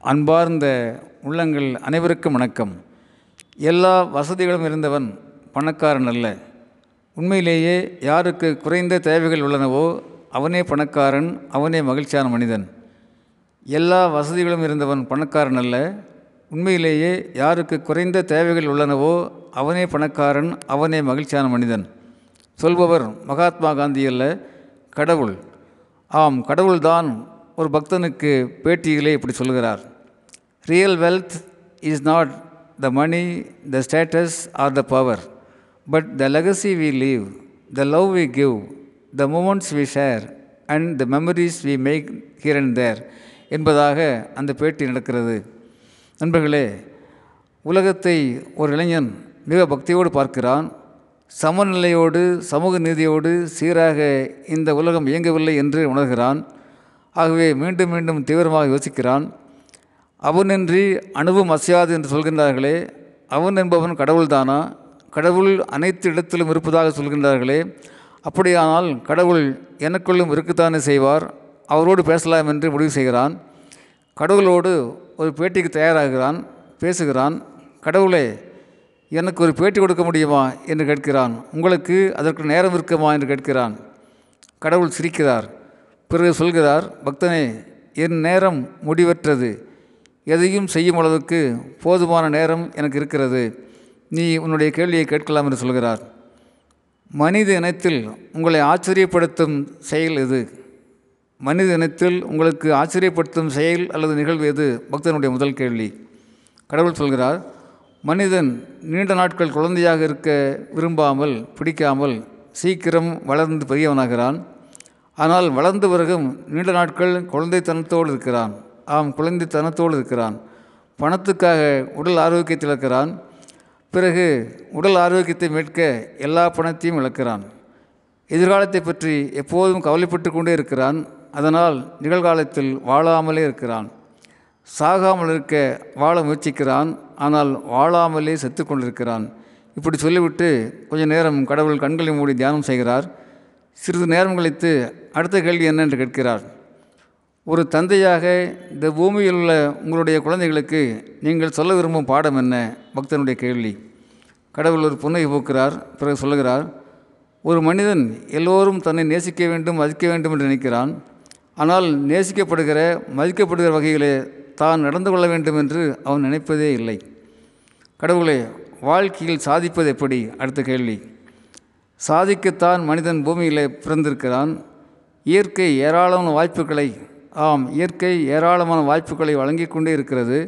அன்பார்ந்த உள்ளங்கள் அனைவருக்கும் வணக்கம். எல்லா வசதிகளும் இருந்தவன் பணக்காரன் அல்ல. உண்மையிலேயே யாருக்கு குறைந்த தேவைகள் உள்ளனவோ அவனே பணக்காரன் அவனே மகிழ்ச்சியான மனிதன். எல்லா வசதிகளும் இருந்தவன் பணக்காரன் அல்ல. உண்மையிலேயே யாருக்கு குறைந்த தேவைகள் உள்ளனவோ அவனே பணக்காரன் அவனே மகிழ்ச்சியான மனிதன். சொல்பவர் மகாத்மா காந்தி அல்ல கடவுள். ஆம் கடவுள்தான் ஒரு பக்தனுக்கு பேட்டியிலே இப்படி சொல்கிறார் real wealth is not the money the status or the power but the legacy we leave the love we give the moments we share and the memories we make here and there என்பதாக அந்த பேட்டி நடக்கிறது. நண்பர்களே உலகத்தை ஒரு இளைஞன் மிக பக்தியோடு பார்க்கிறான். சமநிலையோடு சமூக நீதியோடு சீராக இந்த உலகம் இயங்கவில்லை என்று உணர்கிறான். ஆகவே மீண்டும் மீண்டும் தீவிரமாக யோசிக்கிறான். அவனின்றி அணுவும் அசையாது என்று சொல்கின்றார்களே அவன் என்பவன் கடவுள்தானா? கடவுள் அனைத்து இடத்திலும் இருப்பதாக சொல்கின்றார்களே அப்படியானால் கடவுள் எனக்குள்ளும் இருக்குத்தானே செய்வார்? அவரோடு பேசலாம் என்று முடிவு செய்கிறான். கடவுளோடு ஒரு பேட்டிக்கு தயாராகிறான் பேசுகிறான். கடவுளே எனக்கு ஒரு பேட்டி கொடுக்க முடியுமா? என்று கேட்கிறான். உங்களுக்கு அதற்கு நேரம் இருக்குமா? என்று கேட்கிறான். கடவுள் சிரிக்கிறார். பிறகு சொல்கிறார் பக்தனே என் நேரம் முடிவற்றது. எதையும் செய்யும் அளவுக்கு போதுமான நேரம் எனக்கு இருக்கிறது. நீ உன்னுடைய கேள்வியை கேட்கலாம் என்று சொல்கிறார். மனித இனத்தில் உங்களை ஆச்சரியப்படுத்தும் செயல் எது? மனித இனத்தில் உங்களுக்கு ஆச்சரியப்படுத்தும் செயல் அல்லது நிகழ்வு எது? பக்தனுடைய முதல் கேள்வி. கடவுள் சொல்கிறார் மனிதன் நீண்ட நாட்கள் குழந்தையாக இருக்க விரும்பாமல் பிடிக்காமல் சீக்கிரம் வளர்ந்து பெரியவனாகிறான். ஆனால் வளர்ந்த பிறகும் நீண்ட நாட்கள் குழந்தைத்தனத்தோடு இருக்கிறான். ஆம் குழந்தைத்தனத்தோடு இருக்கிறான். பணத்துக்காக உடல் ஆரோக்கியத்தில் இருக்கிறான். பிறகு உடல் ஆரோக்கியத்தை மீட்க எல்லா பணத்தையும் இழக்கிறான். எதிர்காலத்தை பற்றி எப்போதும் கவலைப்பட்டு கொண்டே இருக்கிறான். அதனால் நிகழ்காலத்தில் வாழாமலே இருக்கிறான். சாகாமல் இருக்க வாழ முயற்சிக்கிறான். ஆனால் வாழாமலே செத்து கொண்டிருக்கிறான். இப்படி சொல்லிவிட்டு கொஞ்ச நேரம் கடவுள் கண்களை மூடி தியானம் செய்கிறார். சிறிது நேரம் கழித்து அடுத்த கேள்வி என்ன என்று கேட்கிறார். ஒரு தந்தையாக இந்த பூமியில் உள்ள உங்களுடைய குழந்தைகளுக்கு நீங்கள் சொல்ல விரும்பும் பாடம் என்ன? பக்தனுடைய கேள்வி. கடவுள் ஒரு புன்னகை போக்குறார் பிறகு சொல்லுகிறார் ஒரு மனிதன் எல்லோரும் தன்னை நேசிக்க வேண்டும் மதிக்க வேண்டும் என்று நினைக்கிறான். ஆனால் நேசிக்கப்படுகிற மதிக்கப்படுகிற வகையிலே தான் நடந்து கொள்ள வேண்டும் என்று அவன் நினைப்பதே இல்லை. கடவுளே வாழ்க்கையில் சாதிப்பது எப்படி? அடுத்த கேள்வி. சாதிக்கத்தான் மனிதன் பூமியில் பிறந்திருக்கிறான். இயற்கை ஏராளமான வாய்ப்புகளை ஆம் இயற்கை ஏராளமான வாய்ப்புகளை வழங்கி கொண்டே இருக்கிறது.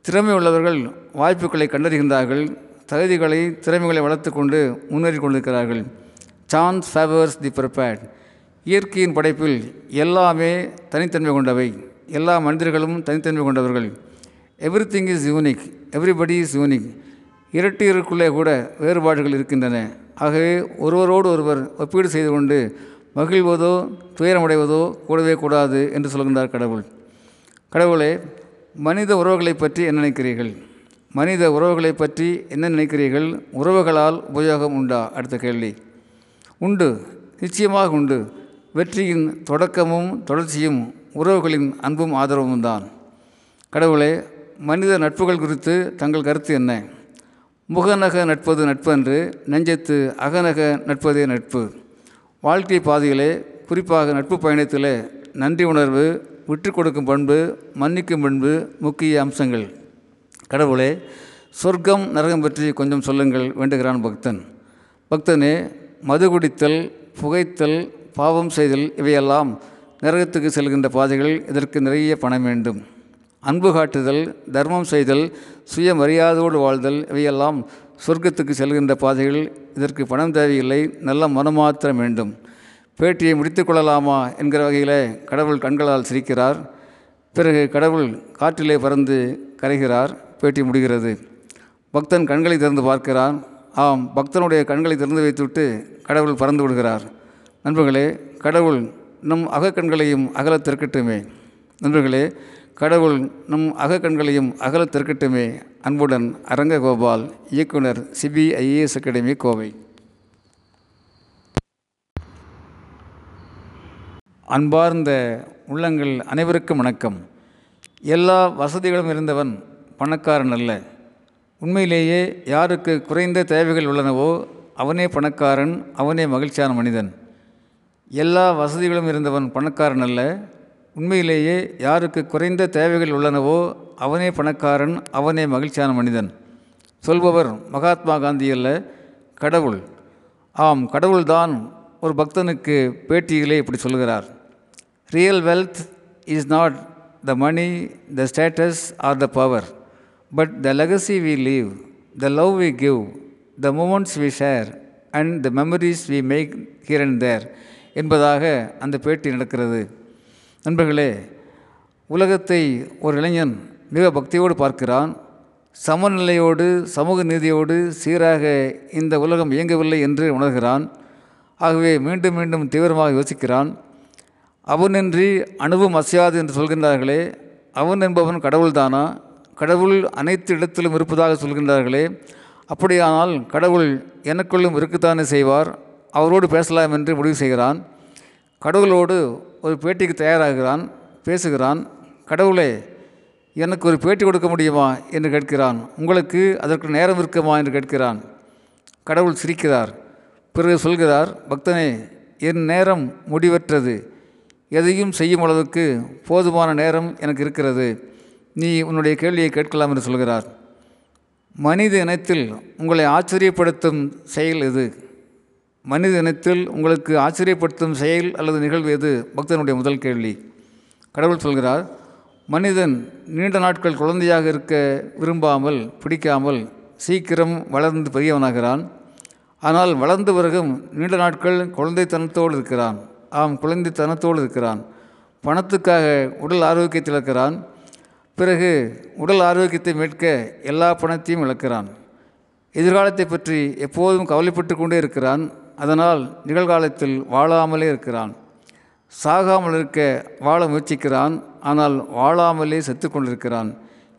திறமை உள்ளவர்கள் வாய்ப்புகளை கண்டறிகின்றார்கள். தகுதிகளை திறமைகளை வளர்த்து கொண்டு முன்னேறி கொண்டிருக்கிறார்கள். சான்ஸ் ஃபேவர்ஸ் தி ப்ரிப்பேர்ட் இயற்கையின் படைப்பில் எல்லாமே தனித்தன்மை கொண்டவை. எல்லா மனிதர்களும் தனித்தன்மை கொண்டவர்கள். Everything is unique everybody is unique இரட்டியருக்குள்ளே கூட வேறுபாடுகள் இருக்கின்றன. ஆகவே ஒருவரோடு ஒருவர் ஒப்பீடு செய்து கொண்டு மகிழ்வதோ துயரமடைவதோ கூடவே கூடாது என்று சொல்கின்றார் கடவுள். கடவுளே மனித உறவுகளை பற்றி என்ன நினைக்கிறீர்கள்? மனித உறவுகளை பற்றி என்ன நினைக்கிறீர்கள்? உறவுகளால் உபயோகம் உண்டா? அடுத்த கேள்வி. உண்டு. நிச்சயமாக உண்டு. வெற்றியின் தொடக்கமும் தொடர்ச்சியும் உறவுகளின் அன்பும் ஆதரவும் தான் கடவுளே மனித நட்புகள் குறித்து தங்கள் கருத்து என்ன? முகநக நட்பது நட்பன்று நெஞ்சத்து அகநக நட்பதே நட்பு. வாழ்க்கை பாதையிலே குறிப்பாக நட்பு பயணத்திலே நன்றி உணர்வு விட்டு கொடுக்கும் பண்பு மன்னிக்கும் பண்பு முக்கிய அம்சங்கள். கடவுளே சொர்க்கம் நரகம் பற்றி கொஞ்சம் சொல்லுங்கள் வேண்டுகிறான் பக்தன். பக்தனே மது குடித்தல் புகைத்தல் பாவம் செய்தல் இவையெல்லாம் நரகத்துக்கு செல்கின்ற பாதைகள் இதற்கு நிறைய பணம் வேண்டும். அன்பு காட்டுதல் தர்மம் செய்தல் சுயமரியாதையோடு வாழ்தல் இவையெல்லாம் சொர்க்கத்துக்கு செல்கின்ற பாதைகள் இதற்கு பணம் தேவையில்லை நல்ல மனமாத்திரம் வேண்டும். பேட்டியை முடித்து கொள்ளலாமா என்கிற வகையில் கடவுள் கண்களால் சிரிக்கிறார். பிறகு கடவுள் காற்றிலே பறந்து கரைகிறார். பேட்டி முடிகிறது. பக்தன் கண்களை திறந்து பார்க்கிறான். ஆம் பக்தனுடைய கண்களை திறந்து வைத்துவிட்டு கடவுள் பறந்து விடுகிறார். நண்பர்களே கடவுள் நம் அகக்கண்களையும் அகல திறக்கட்டுமே. நண்பர்களே கடவுள் நம் அகக்கண்களையும் அகல திறக்கட்டுமே அன்புடன் அரங்ககோபால் இயக்குனர் சிபிஐஏஎஸ் அகாடமி கோவை. அன்பார்ந்த உள்ளங்கள் அனைவருக்கும் வணக்கம். எல்லா வசதிகளும் இருந்தவன் பணக்காரன் அல்ல. உண்மையிலேயே யாருக்கு குறைந்த தேவைகள் உள்ளனவோ அவனே பணக்காரன் அவனே மகிழ்ச்சியான மனிதன். எல்லா வசதிகளும் இருந்தவன் பணக்காரன் அல்ல. உண்மையிலேயே யாருக்கு குறைந்த தேவைகள் உள்ளனவோ அவனே பணக்காரன் அவனே மகிழ்ச்சியான மனிதன். சொல்பவர் மகாத்மா காந்தி அல்ல கடவுள். ஆம் கடவுள்தான் ஒரு பக்தனுக்கு பேட்டியிலே இப்படி சொல்கிறார். Real wealth is not the money the status or the power but the legacy we leave the love we give the moments we share and the memories we make here and there என்பதாக அந்த பேட்டி நடக்கிறது. நண்பர்களே உலகத்தை ஒரு இளைஞன் மிக பக்தியோடு பார்க்கிறான். சமநிலையோடு சமூக நீதியோடு சீராக இந்த உலகம் இயங்கவில்லை என்று உணர்கிறான். ஆகவே மீண்டும் மீண்டும் தீவிரமாக யோசிக்கிறான். அவனின்றி அணுவும் அசையாது என்று சொல்கின்றார்களே. அவன் என்பவன் கடவுள்தானா? கடவுள் அனைத்து இடத்திலும் இருப்பதாக சொல்கின்றார்களே. அப்படியானால் கடவுள் எனக்குள்ளும் இருக்குத்தானே செய்வார்? அவரோடு பேசலாம் என்று முடிவு செய்கிறான். கடவுளோடு ஒரு பேட்டிக்கு தயாராகிறான் பேசுகிறான் கடவுளே எனக்கு ஒரு பேட்டி கொடுக்க முடியுமா? என்று கேட்கிறான். உங்களுக்கு அதற்கு நேரம் இருக்குமா? என்று கேட்கிறான். கடவுள் சிரிக்கிறார். பிறகு சொல்கிறார் பக்தனே என் நேரம் முடிவற்றது. எதையும் செய்யும் அளவுக்கு போதுமான நேரம் எனக்கு இருக்கிறது. நீ உன்னுடைய கேள்வியை கேட்கலாம் என்று சொல்கிறார். மனித இனத்தில் உங்களை ஆச்சரியப்படுத்தும் செயல் எது? மனித இனத்தில் உங்களுக்கு ஆச்சரியப்படுத்தும் செயல் அல்லது நிகழ்வு எது? பக்தனுடைய முதல் கேள்வி. கடவுள் சொல்கிறார் மனிதன் நீண்ட நாட்கள் குழந்தையாக இருக்க விரும்பாமல் பிடிக்காமல் சீக்கிரம் வளர்ந்து பெரியவனாகிறான். ஆனால் வளர்ந்து பிறகும் நீண்ட நாட்கள் குழந்தைத்தனத்தோடு இருக்கிறான். ஆம் குழந்தைத்தனத்தோடு இருக்கிறான். பணத்துக்காக உடல் ஆரோக்கியத்தை இழக்கிறான் பிறகு உடல் ஆரோக்கியத்தை மீட்க எல்லா பணத்தையும் இழக்கிறான். எதிர்காலத்தை பற்றி எப்போதும் கவலைப்பட்டு கொண்டே இருக்கிறான். அதனால் நிகழ்காலத்தில் வாழாமலே இருக்கிறான். சாகாமல் இருக்க வாழ முயற்சிக்கிறான். ஆனால் வாழாமலே செத்து கொண்டிருக்கிறான்.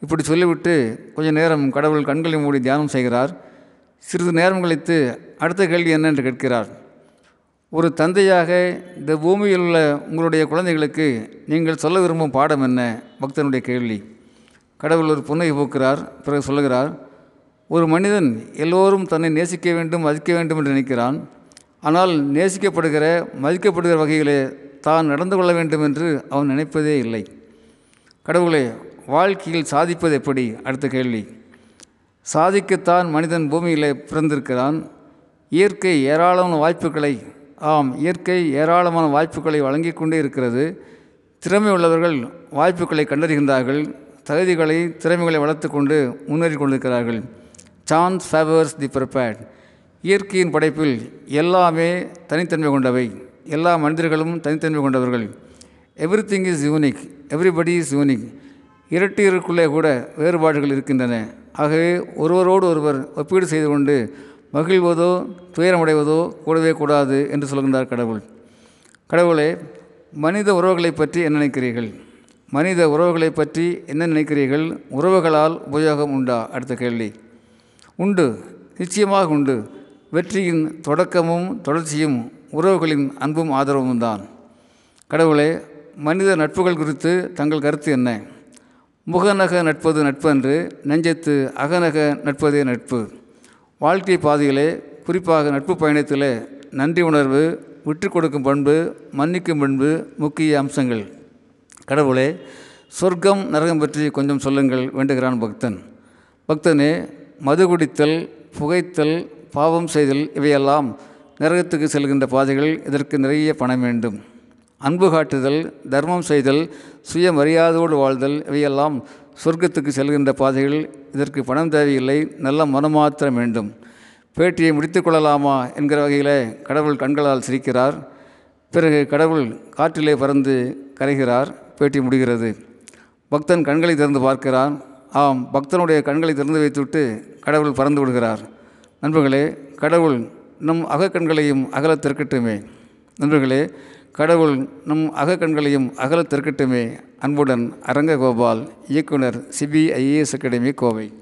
இப்படி சொல்லிவிட்டு கொஞ்ச நேரம் கடவுள் கண்களை மூடி தியானம் செய்கிறார். சிறிது நேரம் கழித்து அடுத்த கேள்வி என்ன என்று கேட்கிறார். ஒரு தந்தையாக இந்த பூமியில் உள்ள உங்களுடைய குழந்தைகளுக்கு நீங்கள் சொல்ல விரும்பும் பாடம் என்ன? பக்தனுடைய கேள்வி. கடவுள் ஒரு புன்னகை போக்குறார். பிறகு சொல்லுகிறார் ஒரு மனிதன் எல்லோரும் தன்னை நேசிக்க வேண்டும் மதிக்க வேண்டும் என்று நினைக்கிறான். ஆனால் நேசிக்கப்படுகிற மதிக்கப்படுகிற வகையிலே தான் நடந்து கொள்ள வேண்டும் என்று அவன் நினைப்பதே இல்லை. கடவுளே வாழ்க்கையில் சாதிப்பது எப்படி? அடுத்த கேள்வி. சாதிக்கத்தான் மனிதன் பூமியில் பிறந்திருக்கிறான். இயற்கை ஏராளமான வாய்ப்புகளை ஆம் இயற்கை ஏராளமான வாய்ப்புகளை வழங்கி கொண்டே இருக்கிறது. திறமை உள்ளவர்கள் வாய்ப்புகளை கண்டறிகின்றார்கள். தகுதிகளை திறமைகளை வளர்த்து கொண்டு முன்னேறி கொண்டிருக்கிறார்கள். சான்ஸ் ஃபேவர்ஸ் தி ப்ரிப்பேர்ட் இயற்கையின் படைப்பில் எல்லாமே தனித்தன்மை கொண்டவை. எல்லா மனிதர்களும் தனித்தன்மை கொண்டவர்கள். Everything is unique everybody is unique இரட்டியருக்குள்ளே கூட வேறுபாடுகள் இருக்கின்றன. ஆகவே ஒருவரோடு ஒருவர் ஒப்பீடு செய்து கொண்டு மகிழ்வதோ துயரமடைவதோ கூடவே கூடாது என்று சொல்கின்றார் கடவுள். கடவுளே மனித உறவுகளை பற்றி என்ன நினைக்கிறீர்கள்? மனித உறவுகளை பற்றி என்ன நினைக்கிறீர்கள்? உறவுகளால் உபயோகம் உண்டா? அடுத்த கேள்வி. உண்டு. நிச்சயமாக உண்டு. வெற்றியின் தொடக்கமும் தொடர்ச்சியும் உறவுகளின் அன்பும் ஆதரவும் தான். கடவுளே மனித நட்புகள் குறித்து தங்கள் கருத்து என்ன? முகநக நட்பது நட்பன்று நெஞ்சத்து அகநக நட்பதே நட்பு. வாழ்க்கை பாதையிலே குறிப்பாக நட்பு பயணத்திலே நன்றி உணர்வு விட்டு கொடுக்கும் பண்பு மன்னிக்கும் பண்பு முக்கிய அம்சங்கள். கடவுளே சொர்க்கம் நரகம் பற்றி கொஞ்சம் சொல்லுங்கள் வேண்டுகிறான் பக்தன். பக்தனே மது குடித்தல் புகைத்தல் பாவம் செய்தல் இவையெல்லாம் நரகத்துக்கு செல்கின்ற பாதைகள் இதற்கு நிறைய பணம் வேண்டும். அன்பு காட்டுதல் தர்மம் செய்தல் சுயமரியாதையோடு வாழ்தல் இவையெல்லாம் சொர்க்கத்துக்கு செல்கின்ற பாதைகள் இதற்கு பணம் தேவையில்லை நல்ல மனமாத்திரம் வேண்டும். பேட்டியை முடித்து கொள்ளலாமா என்கிற வகையில் கடவுள் கண்களால் சிரிக்கிறார். பிறகு கடவுள் காற்றிலே பறந்து கரைகிறார். பேட்டி முடிகிறது. பக்தன் கண்களை திறந்து பார்க்கிறான். ஆம் பக்தனுடைய கண்களை திறந்து வைத்துவிட்டு கடவுள் பறந்து விடுகிறார். நண்பர்களே கடவுள் நம் அகக்கண்களையும் அகலத் திறக்கட்டுமே நண்பர்களே கடவுள் நம் அகக்கண்களையும் அகலத் திறக்கட்டுமே அன்புடன் அரங்ககோபால் இயக்குனர் சிபிஐஏஎஸ் அகாடமி கோவை.